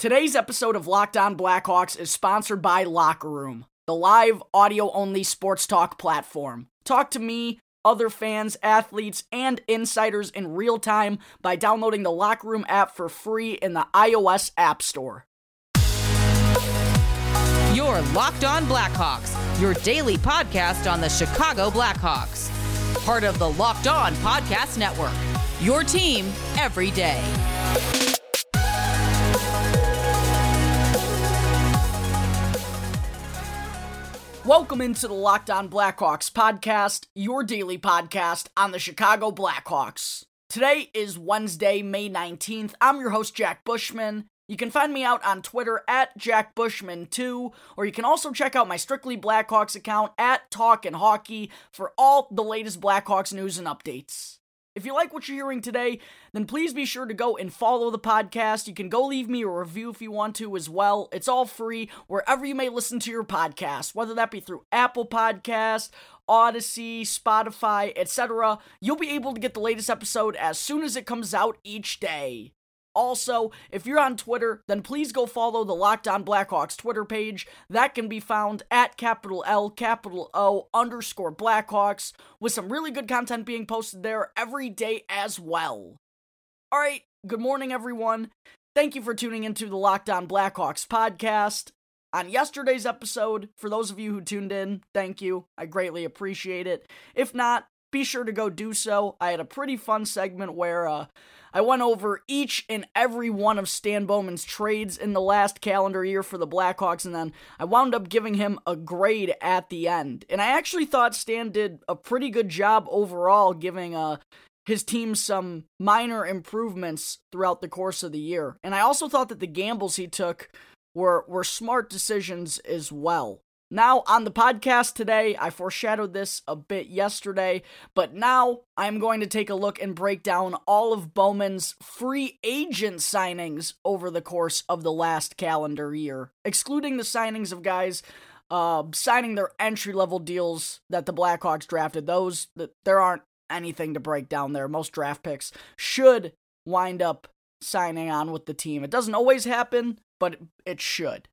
Today's episode of Locked On Blackhawks is sponsored by Locker Room, the live audio only sports talk platform. Talk to me, other fans, athletes, and insiders in real time by downloading the Locker Room app for free in the iOS App Store. Your Locked On Blackhawks, your daily podcast on the Chicago Blackhawks. Part of the Locked On Podcast Network. Your team every day. Welcome into the Locked On Blackhawks podcast, your daily podcast on the Chicago Blackhawks. Today is Wednesday, May 19th. I'm your host, Jack Bushman. You can find me out on Twitter at Jack Bushman2, or you can also check out my Strictly Blackhawks account at Talkin' Hockey for all the latest Blackhawks news and updates. If you like what you're hearing today, then please be sure to go and follow the podcast. You can go leave me a review if you want to as well. It's all free wherever you may listen to your podcast, whether that be through Apple Podcast, Odyssey, Spotify, etc. You'll be able to get the latest episode as soon as it comes out each day. Also, if you're on Twitter, then please go follow the Locked On Blackhawks Twitter page. That can be found at capital L, capital O, underscore Blackhawks, with some really good content being posted there every day as well. Alright, good morning, everyone. Thank you for tuning into the Locked On Blackhawks podcast. On yesterday's episode, for those of you who tuned in, thank you. I greatly appreciate it. If not, be sure to go do so. I had a pretty fun segment where, uh, I went over each and every one of Stan Bowman's trades in the last calendar year for the Blackhawks, and then I wound up giving him a grade at the end. And I actually thought Stan did a pretty good job overall, giving uh, his team some minor improvements throughout the course of the year. And I also thought that the gambles he took were were smart decisions as well. Now, on the podcast today, I foreshadowed this a bit yesterday, but now I'm going to take a look and break down all of Bowman's free agent signings over the course of the last calendar year, excluding the signings of guys uh, signing their entry level deals that the Blackhawks drafted. Those, there aren't anything to break down there. Most draft picks should wind up signing on with the team. It doesn't always happen, but it should.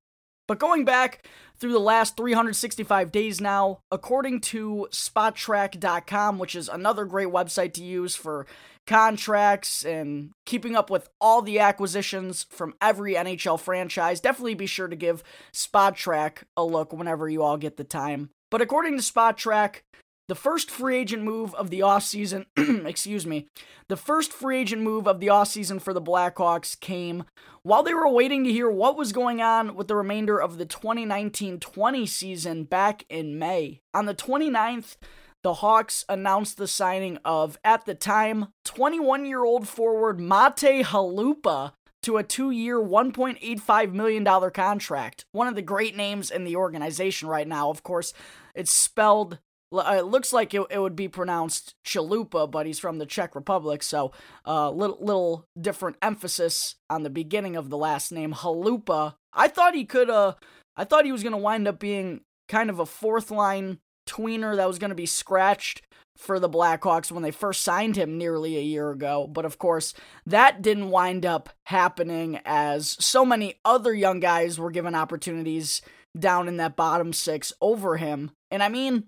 But going back through the last 365 days now, according to Spotrac.com, which is another great website to use for contracts and keeping up with all the acquisitions from every NHL franchise, definitely be sure to give Spotrac a look whenever you all get the time. But according to Spotrac, the first free agent move of the offseason, excuse me, the first free agent move of the offseason for the Blackhawks came while they were waiting to hear what was going on with the remainder of the 2019 20 season back in May. On the 29th, the Hawks announced the signing of, at the time, 21 year old forward Mate Chalupa to a two year, $1.85 million contract. One of the great names in the organization right now. Of course, it's spelled it looks like it, it would be pronounced Chalupa, but he's from the Czech Republic, so a uh, little little different emphasis on the beginning of the last name Halupa. I thought he could uh I thought he was going to wind up being kind of a fourth line tweener that was going to be scratched for the Blackhawks when they first signed him nearly a year ago. But of course, that didn't wind up happening as so many other young guys were given opportunities down in that bottom six over him. And I mean,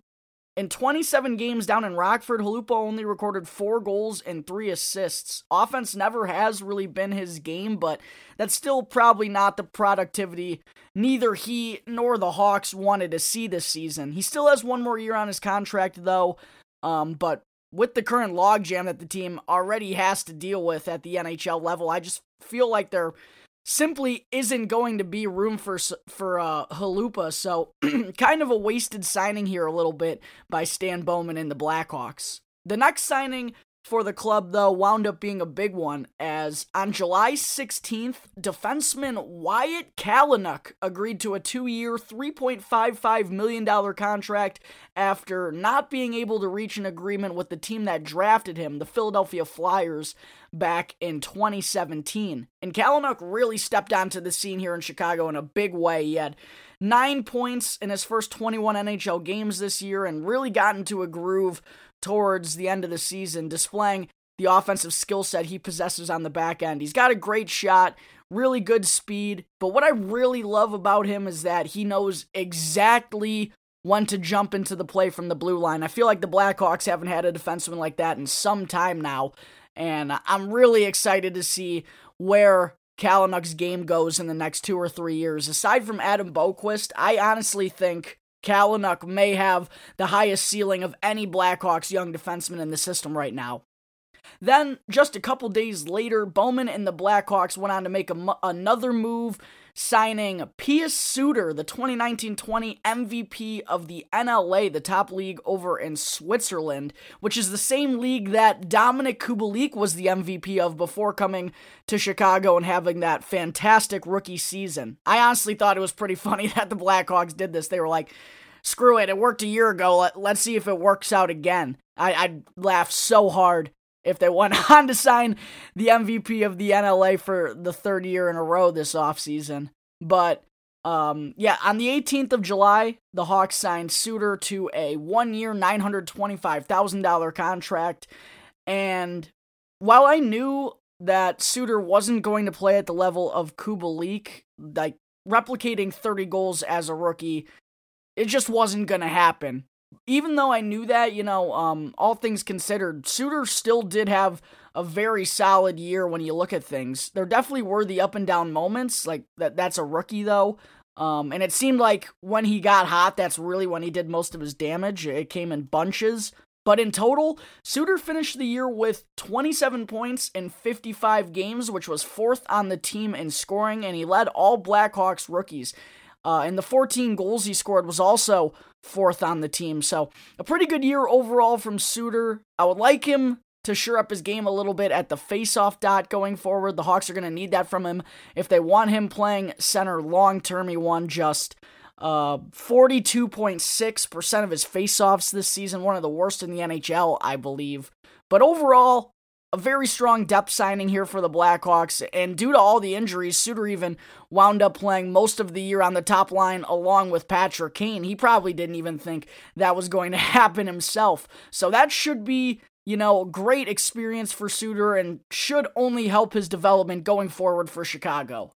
in 27 games down in Rockford, Chalupa only recorded four goals and three assists. Offense never has really been his game, but that's still probably not the productivity neither he nor the Hawks wanted to see this season. He still has one more year on his contract, though, um, but with the current logjam that the team already has to deal with at the NHL level, I just feel like they're simply isn't going to be room for for uh, Chalupa. So kind of a wasted signing here a little bit by Stan Bowman and the Blackhawks. The next signing for the club, though, wound up being a big one, as on July 16th, defenseman Wyatt Kalynuk agreed to a two year, $3.55 million contract after not being able to reach an agreement with the team that drafted him, the Philadelphia Flyers, back in 2017. And Kalynuk really stepped onto the scene here in Chicago in a big way. He had nine points in his first 21 NHL games this year and really got into a groove towards the end of the season, displaying the offensive skill set he possesses on the back end. He's got a great shot, really good speed, but what I really love about him is that he knows exactly when to jump into the play from the blue line. I feel like the Blackhawks haven't had a defenseman like that in some time now, and I'm really excited to see where Kalynuk's game goes in the next two or three years. Aside from Adam Boqvist, I honestly think Kalynuk may have the highest ceiling of any Blackhawks young defenseman in the system right now. Then, just a couple days later, Bowman and the Blackhawks went on to make another move signing Pius Suter, the 2019-20 MVP of the NLA, the top league over in Switzerland, which is the same league that Dominic Kubalik was the MVP of before coming to Chicago and having that fantastic rookie season. I honestly thought it was pretty funny that the Blackhawks did this. They were like, screw it, it worked a year ago, Let, us see if it works out again. I, I'd laugh so hard if they went on to sign the MVP of the NLA for the third year in a row this offseason. But um, yeah, on the 18th of July, the Hawks signed Suter to a one year, $925,000 contract. And while I knew that Suter wasn't going to play at the level of Kubalik, like replicating 30 goals as a rookie, it just wasn't going to happen even though I knew that, you know, um, all things considered, Suter still did have a very solid year when you look at things. There definitely were the up and down moments, like that. That's a rookie though, um, and it seemed like when he got hot, that's really when he did most of his damage. It came in bunches. But in total, Suter finished the year with 27 points in 55 games, which was fourth on the team in scoring, and he led all Blackhawks rookies. Uh, and the 14 goals he scored was also fourth on the team. So a pretty good year overall from Suter. I would like him to shore up his game a little bit at the faceoff dot going forward. The Hawks are going to need that from him if they want him playing center long term. He won just uh, 42.6% of his faceoffs this season, one of the worst in the NHL, I believe. But overall, a very strong depth signing here for the Blackhawks, and due to all the injuries, Suter even wound up playing most of the year on the top line along with Patrick Kane. He probably didn't even think that was going to happen himself. So that should be, you know, great experience for Suter and should only help his development going forward for Chicago.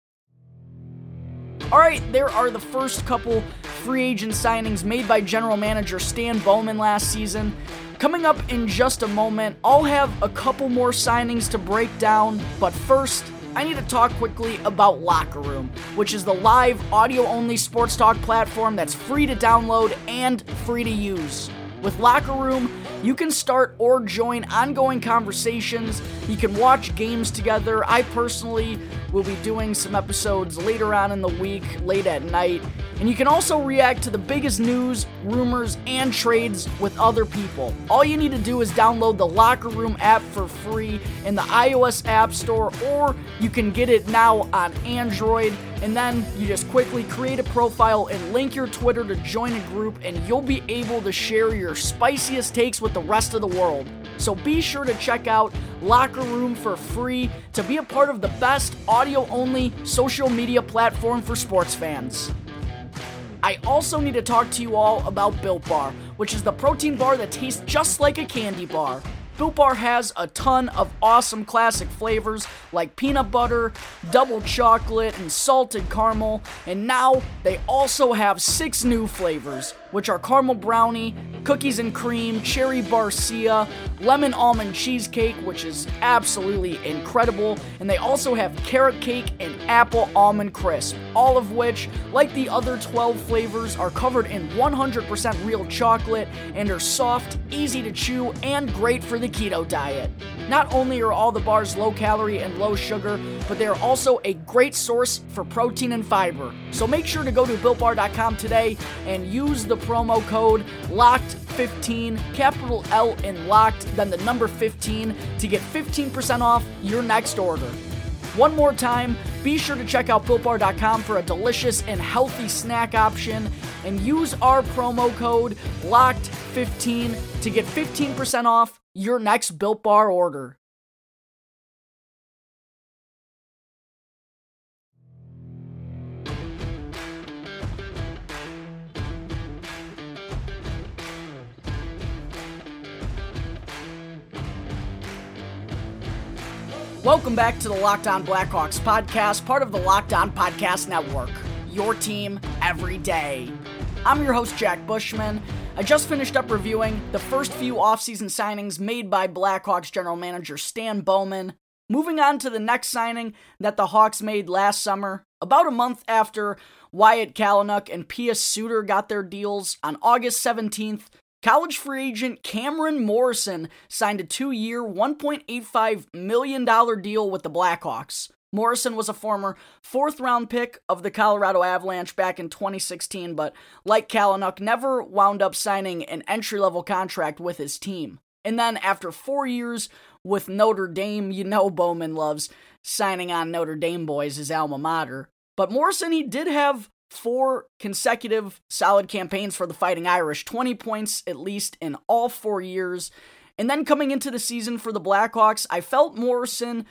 All right, there are the first couple free agent signings made by general manager Stan Bowman last season. Coming up in just a moment, I'll have a couple more signings to break down, but first, I need to talk quickly about Locker Room, which is the live audio only sports talk platform that's free to download and free to use. With Locker Room, you can start or join ongoing conversations. You can watch games together. I personally will be doing some episodes later on in the week, late at night. And you can also react to the biggest news, rumors, and trades with other people. All you need to do is download the Locker Room app for free in the iOS App Store, or you can get it now on Android. And then you just quickly create a profile and link your Twitter to join a group, and you'll be able to share your spiciest takes with the rest of the world. So be sure to check out Locker Room for free to be a part of the best audio only social media platform for sports fans. I also need to talk to you all about Built Bar, which is the protein bar that tastes just like a candy bar. Built Bar has a ton of awesome classic flavors like peanut butter, double chocolate, and salted caramel, and now they also have six new flavors which are caramel brownie, cookies and cream, cherry barcia, lemon almond cheesecake, which is absolutely incredible, and they also have carrot cake and apple almond crisp, all of which, like the other 12 flavors, are covered in 100% real chocolate and are soft, easy to chew, and great for the keto diet. Not only are all the bars low calorie and low sugar, but they are also a great source for protein and fiber. So make sure to go to builtbar.com today and use the promo code LOCKED15, capital L in locked, then the number 15 to get 15% off your next order. One more time, be sure to check out BuiltBar.com for a delicious and healthy snack option and use our promo code LOCKED15 to get 15% off your next Built Bar order. Welcome back to the Locked On Blackhawks podcast, part of the Locked On Podcast Network. Your team every day. I'm your host, Jack Bushman. I just finished up reviewing the first few offseason signings made by Blackhawks general manager Stan Bowman. Moving on to the next signing that the Hawks made last summer, about a month after Wyatt Kalynuk and Pius Suter got their deals on August 17th, College free agent Cameron Morrison signed a two year, $1.85 million deal with the Blackhawks. Morrison was a former fourth round pick of the Colorado Avalanche back in 2016, but like Kalynuk, never wound up signing an entry level contract with his team. And then after four years with Notre Dame, you know Bowman loves signing on Notre Dame boys, his alma mater. But Morrison, he did have four consecutive solid campaigns for the Fighting Irish, 20 points at least in all four years. And then coming into the season for the Blackhawks, I felt Morrison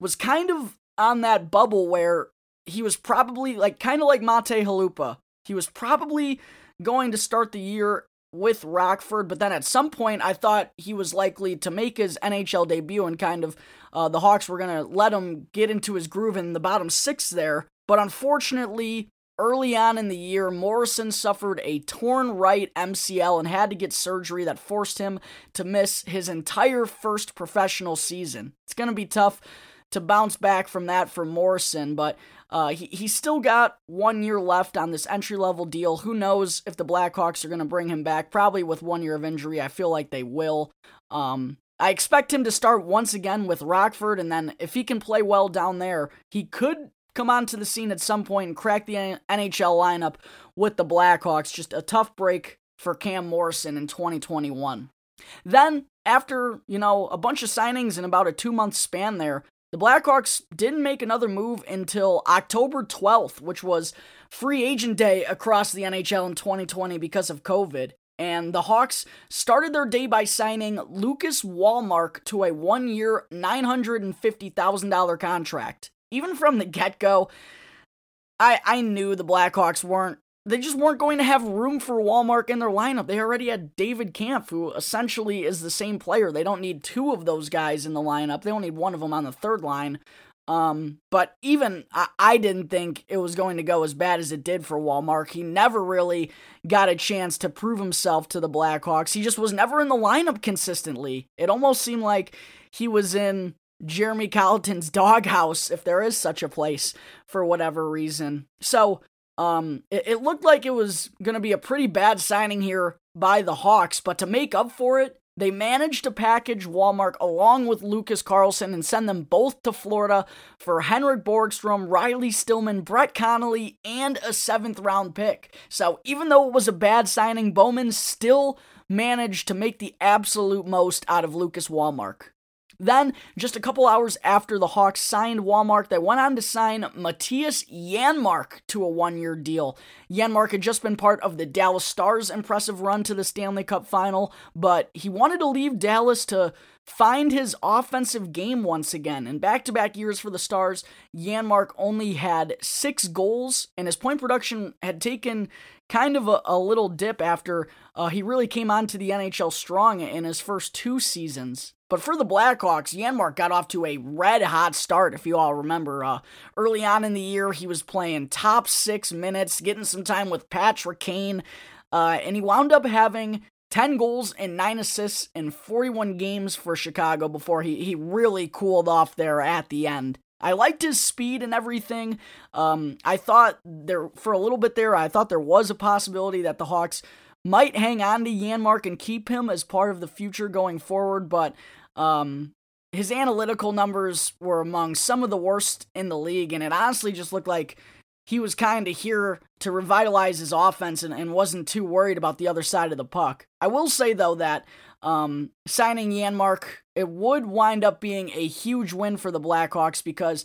was kind of on that bubble where he was probably like kind of like Mate Chalupa. He was probably going to start the year with Rockford, but then at some point I thought he was likely to make his NHL debut and kind of uh, the Hawks were going to let him get into his groove in the bottom six there. But unfortunately, Early on in the year, Morrison suffered a torn right MCL and had to get surgery that forced him to miss his entire first professional season. It's going to be tough to bounce back from that for Morrison, but uh, he, he's still got one year left on this entry level deal. Who knows if the Blackhawks are going to bring him back? Probably with one year of injury. I feel like they will. Um, I expect him to start once again with Rockford, and then if he can play well down there, he could come onto the scene at some point and crack the NHL lineup with the Blackhawks. Just a tough break for Cam Morrison in 2021. Then, after, you know, a bunch of signings in about a two month span there, the Blackhawks didn't make another move until October 12th, which was free agent day across the NHL in 2020 because of COVID. And the Hawks started their day by signing Lucas Wallmark to a one year, $950,000 contract even from the get go, I I knew the Blackhawks weren't they just weren't going to have room for Wallmark in their lineup. They already had David Kampf, who essentially is the same player. They don't need two of those guys in the lineup. They only need one of them on the third line. Um, but even I, I didn't think it was going to go as bad as it did for Wallmark. He never really got a chance to prove himself to the Blackhawks. He just was never in the lineup consistently. It almost seemed like he was in Jeremy Colliton's doghouse, if there is such a place, for whatever reason. So, um, it, it looked like it was going to be a pretty bad signing here by the Hawks, but to make up for it, they managed to package Wallmark along with Lucas Carlsson and send them both to Florida for Henrik Borgstrom, Riley Stillman, Brett Connolly, and a seventh round pick. So even though it was a bad signing, Bowman still managed to make the absolute most out of Lucas Wallmark. Then, just a couple hours after the Hawks signed Wallmark, they went on to sign Mattias Janmark to a one year deal. Janmark had just been part of the Dallas Stars' impressive run to the Stanley Cup final, but he wanted to leave Dallas to find his offensive game once again. In back to back years for the Stars, Janmark only had six goals, and his point production had taken kind of a, a little dip after uh, he really came onto the NHL strong in his first two seasons. But for the Blackhawks, Janmark got off to a red hot start, if you all remember. Uh, early on in the year, he was playing top six minutes, getting some time with Patrick Kane, uh, and he wound up having 10 goals and 9 assists in 41 games for Chicago before he, he really cooled off there at the end. I liked his speed and everything. Um, I thought there, for a little bit there, I thought there was a possibility that the Hawks might hang on to Janmark and keep him as part of the future going forward, but um, his analytical numbers were among some of the worst in the league, and it honestly just looked like he was kind of here to revitalize his offense and, and, wasn't too worried about the other side of the puck. I will say, though, that um, signing Janmark, it would wind up being a huge win for the Blackhawks because,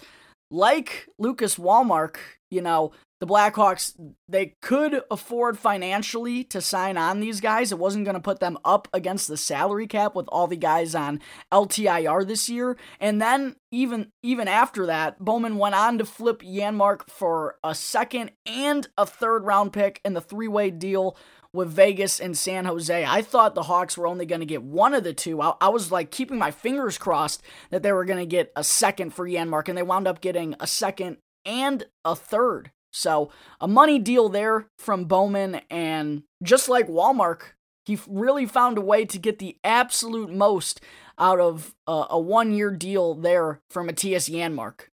like Lucas Wallmark, you know, the Blackhawks, they could afford financially to sign on these guys. It wasn't going to put them up against the salary cap with all the guys on LTIR this year. And then even even after that, Bowman went on to flip Janmark for a second and a third round pick in the three-way deal with Vegas and San Jose. I thought the Hawks were only going to get one of the two. I, I, was like keeping my fingers crossed that they were going to get a second for Janmark, and they wound up getting a second and a third so a money deal there from Bowman, and just like Wallmark, he really found a way to get the absolute most out of a, a one year deal there for Mattias Janmark.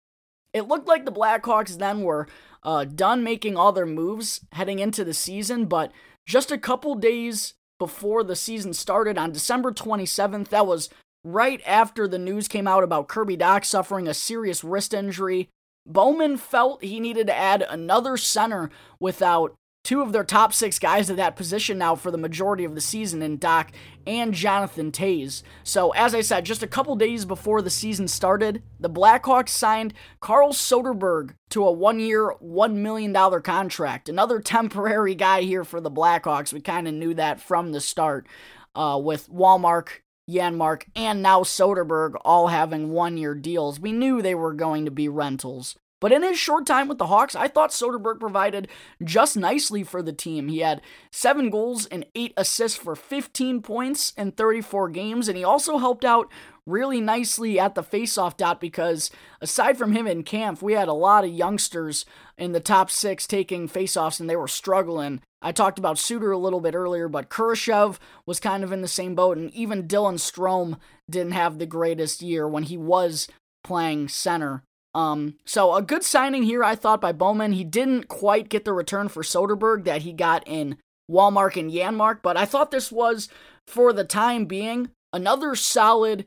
It looked like the Blackhawks then were uh, done making all their moves heading into the season, but just a couple days before the season started on December 27th, that was right after the news came out about Kirby Dach suffering a serious wrist injury. Bowman felt he needed to add another center without two of their top six guys at that position now for the majority of the season in Dach and Jonathan Toews. So, as I said, just a couple days before the season started, the Blackhawks signed Carl Soderberg to a one year, $1 million contract. Another temporary guy here for the Blackhawks. We kind of knew that from the start uh, with Wallmark Janmark, and now Soderberg all having one year deals. We knew they were going to be rentals. But in his short time with the Hawks, I thought Soderberg provided just nicely for the team. He had seven goals and eight assists for 15 points in 34 games, and he also helped out really nicely at the faceoff dot because aside from him and Kampf, we had a lot of youngsters in the top six taking faceoffs, and they were struggling. I talked about Suter a little bit earlier, but Kurashev was kind of in the same boat, and even Dylan Strome didn't have the greatest year when he was playing center. Um, so a good signing here, I thought, by Bowman. He didn't quite get the return for Soderberg that he got in Wallmark and Janmark, but I thought this was, for the time being, another solid,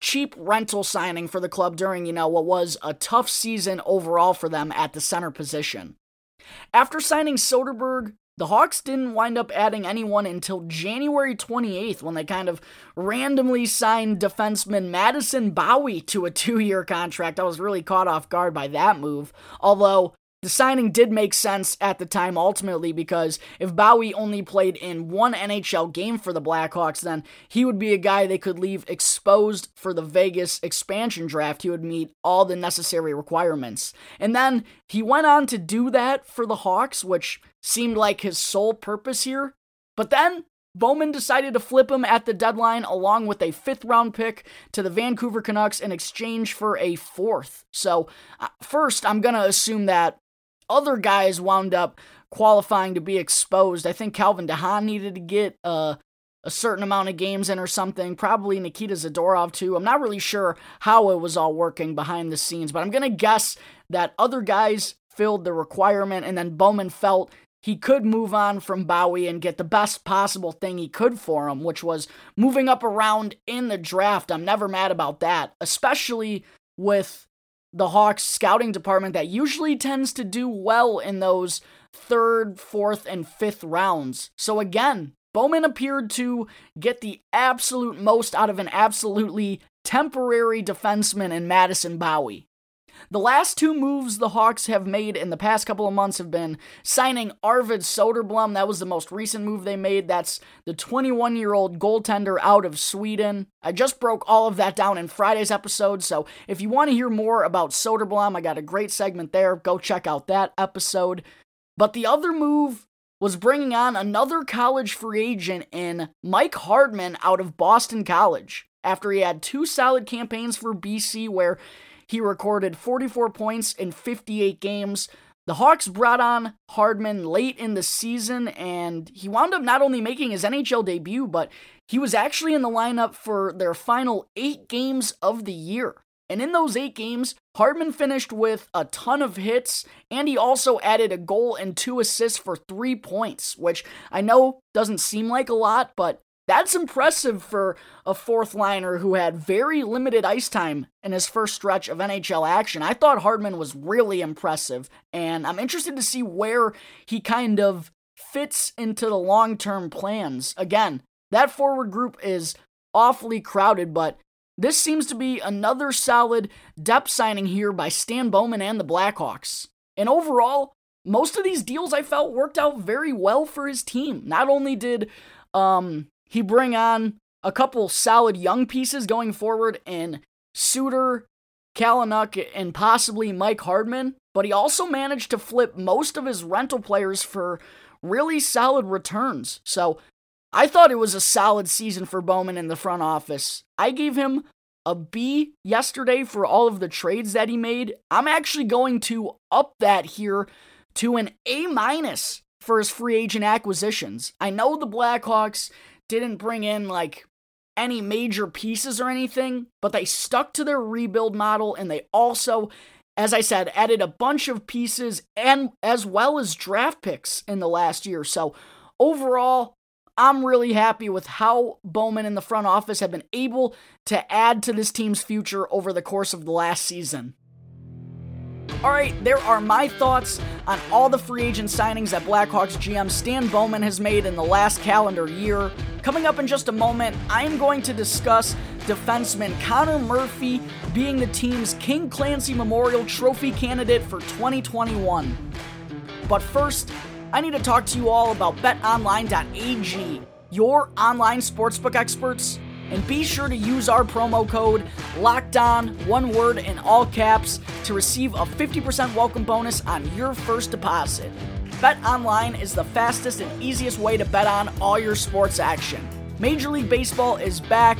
cheap rental signing for the club during, you know, what was a tough season overall for them at the center position. After signing Soderberg, the Hawks didn't wind up adding anyone until January 28th when they kind of randomly signed defenseman Madison Bowey to a two year contract. I was really caught off guard by that move. Although the signing did make sense at the time ultimately because if Bowey only played in one NHL game for the Blackhawks, then he would be a guy they could leave exposed for the Vegas expansion draft. He would meet all the necessary requirements. And then he went on to do that for the Hawks, which seemed like his sole purpose here. But then Bowman decided to flip him at the deadline along with a fifth round pick to the Vancouver Canucks in exchange for a fourth. So, uh, first, I'm going to assume that other guys wound up qualifying to be exposed. I think Calvin DeHaan needed to get uh, a certain amount of games in or something. Probably Nikita Zadorov too. I'm not really sure how it was all working behind the scenes, but I'm gonna guess that other guys filled the requirement, and then Bowman felt he could move on from Bowey and get the best possible thing he could for him, which was moving up around in the draft. I'm never mad about that, especially with the Hawks scouting department that usually tends to do well in those third, fourth, and fifth rounds. So again, Bowman appeared to get the absolute most out of an absolutely temporary defenseman in Madison Bowey. The last two moves the Hawks have made in the past couple of months have been signing Arvid Soderblom. That was the most recent move they made. That's the 21 year old goaltender out of Sweden. I just broke all of that down in Friday's episode, so if you want to hear more about Soderblom, I got a great segment there. Go check out that episode. But the other move was bringing on another college free agent in Mike Hardman out of Boston College after he had two solid campaigns for BC where he recorded 44 points in 58 games. The Hawks brought on Hardman late in the season, and he wound up not only making his NHL debut, but he was actually in the lineup for their final eight games of the year. And in those eight games, Hardman finished with a ton of hits, and he also added a goal and two assists for three points, which I know doesn't seem like a lot, but that's impressive for a fourth liner who had very limited ice time in his first stretch of NHL action. I thought Hardman was really impressive, and I'm interested to see where he kind of fits into the long term plans. Again, that forward group is awfully crowded, but this seems to be another solid depth signing here by Stan Bowman and the Blackhawks. And overall, most of these deals I felt worked out very well for his team. Not only did um, he bring on a couple solid young pieces going forward in Suter, Kalynuk, and possibly Mike Hardman, but he also managed to flip most of his rental players for really solid returns. So I thought it was a solid season for Bowman in the front office. I gave him a B yesterday for all of the trades that he made. I'm actually going to up that here to an A minus for his free agent acquisitions. I know the Blackhawks didn't bring in like any major pieces or anything, but they stuck to their rebuild model and they also as I said, added a bunch of pieces and as well as draft picks in the last year. So overall, I'm really happy with how Bowman and the front office have been able to add to this team's future over the course of the last season. All right, there are my thoughts on all the free agent signings that Blackhawks GM Stan Bowman has made in the last calendar year. Coming up in just a moment, I am going to discuss defenseman Connor Murphy being the team's King Clancy Memorial Trophy candidate for 2021. But first, I need to talk to you all about betonline.ag, your online sportsbook experts. And be sure to use our promo code LOCKEDON, one word in all caps, to receive a 50% welcome bonus on your first deposit. Bet Online is the fastest and easiest way to bet on all your sports action. Major League Baseball is back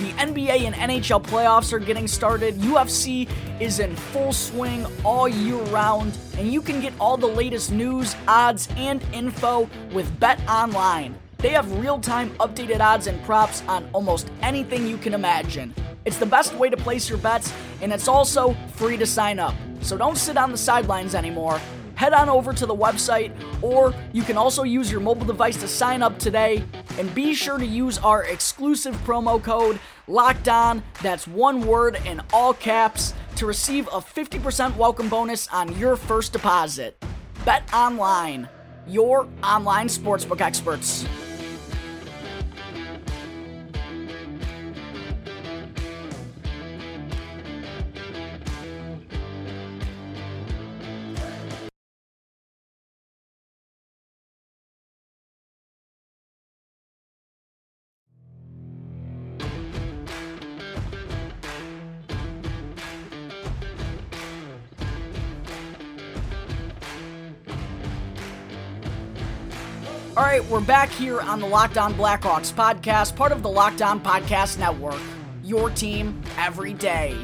the NBA and NHL playoffs are getting started. UFC is in full swing all year round, and you can get all the latest news, odds, and info with Bet Online. They have real time updated odds and props on almost anything you can imagine. It's the best way to place your bets, and it's also free to sign up. So don't sit on the sidelines anymore head on over to the website, or you can also use your mobile device to sign up today. And be sure to use our exclusive promo code Locked On, that's one word in all caps, to receive a 50% welcome bonus on your first deposit. Bet online, your online sportsbook experts. All right, we're back here on the Locked On Blackhawks podcast, part of the Locked On Podcast Network. Your team every day.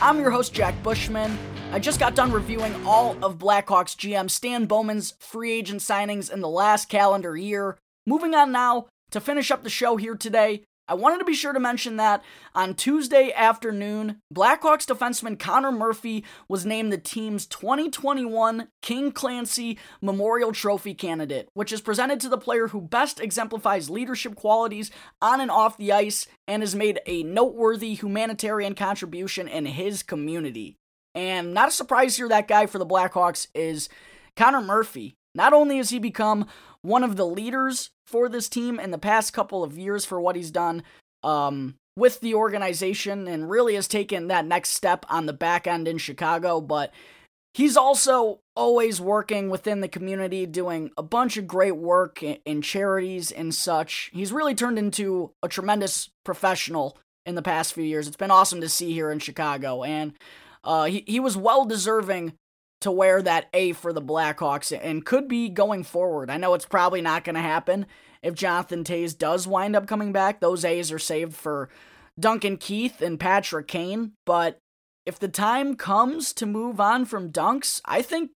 I'm your host, Jack Bushman. I just got done reviewing all of Blackhawks GM Stan Bowman's free agent signings in the last calendar year. Moving on now to finish up the show here today, I wanted to be sure to mention that on Tuesday afternoon, Blackhawks defenseman Connor Murphy was named the team's 2021 King Clancy Memorial Trophy candidate, which is presented to the player who best exemplifies leadership qualities on and off the ice and has made a noteworthy humanitarian contribution in his community. And not a surprise here, that guy for the Blackhawks is Connor Murphy. Not only has he become one of the leaders for this team in the past couple of years for what he's done um, with the organization and really has taken that next step on the back end in Chicago. But he's also always working within the community, doing a bunch of great work in charities and such. He's really turned into a tremendous professional in the past few years. It's been awesome to see here in Chicago. And uh, he, he was well deserving to wear that A for the Blackhawks and could be going forward. I know it's probably not going to happen if Jonathan Toews does wind up coming back. Those A's are saved for Duncan Keith and Patrick Kane, but if the time comes to move on from Dunks, I think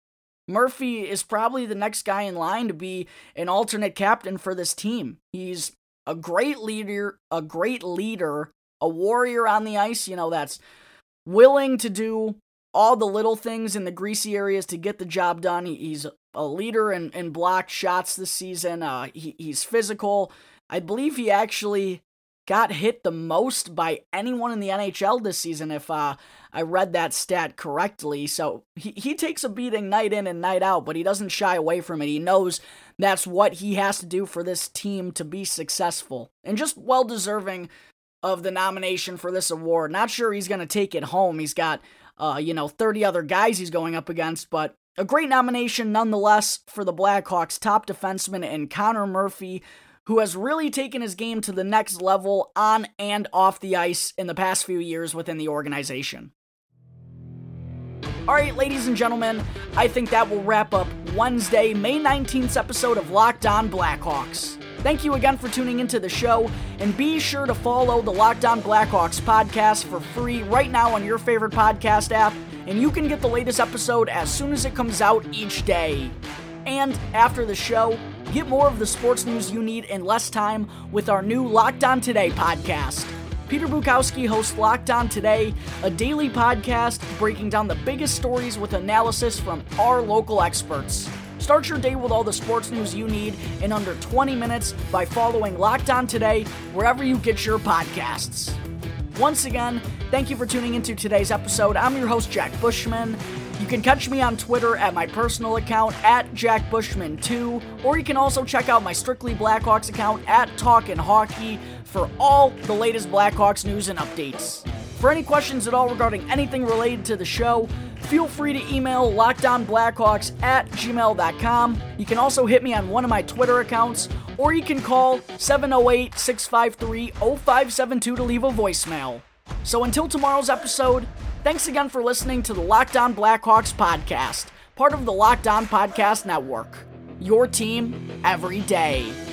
Murphy is probably the next guy in line to be an alternate captain for this team. He's a great leader, a great leader, a warrior on the ice, you know, that's willing to do all the little things in the greasy areas to get the job done. he's a leader in, in blocked shots this season. Uh, he, he's physical. I believe he actually got hit the most by anyone in the NHL this season, if uh, I read that stat correctly. So he, he takes a beating night in and night out, but he doesn't shy away from it. He knows that's what he has to do for this team to be successful. And just well deserving of the nomination for this award. Not sure he's going to take it home. He's got uh, you know, 30 other guys he's going up against, but A great nomination nonetheless for the Blackhawks top defenseman in Connor Murphy, who has really taken his game to the next level on and off the ice in the past few years within the organization. All right, ladies and gentlemen, I think that will wrap up Wednesday, May 19th episode of Locked On Blackhawks. Thank you again for tuning into the show, and be sure to follow the Locked On Blackhawks podcast for free right now on your favorite podcast app, and you can get the latest episode as soon as it comes out each day. And after the show, get more of the sports news you need in less time with our new Locked On Today podcast. Peter Bukowski hosts Locked On Today, a daily podcast breaking down the biggest stories with analysis from our local experts. Start your day with all the sports news you need in under 20 minutes by following Locked On Today wherever you get your podcasts. Once again, thank you for tuning into today's episode. I'm your host, Jack Bushman. You can catch me on Twitter at my personal account at JackBushman2, or you can also check out my Strictly Blackhawks account at Talkin' Hockey for all the latest Blackhawks news and updates. For any questions at all regarding anything related to the show, feel free to email lockedonblackhawks at gmail.com. You can also hit me on one of my Twitter accounts, or you can call 708 653 0572 to leave a voicemail. So until tomorrow's episode, Thanks again for listening to the Locked On Blackhawks podcast, part of the Locked On Podcast Network. Your team every day.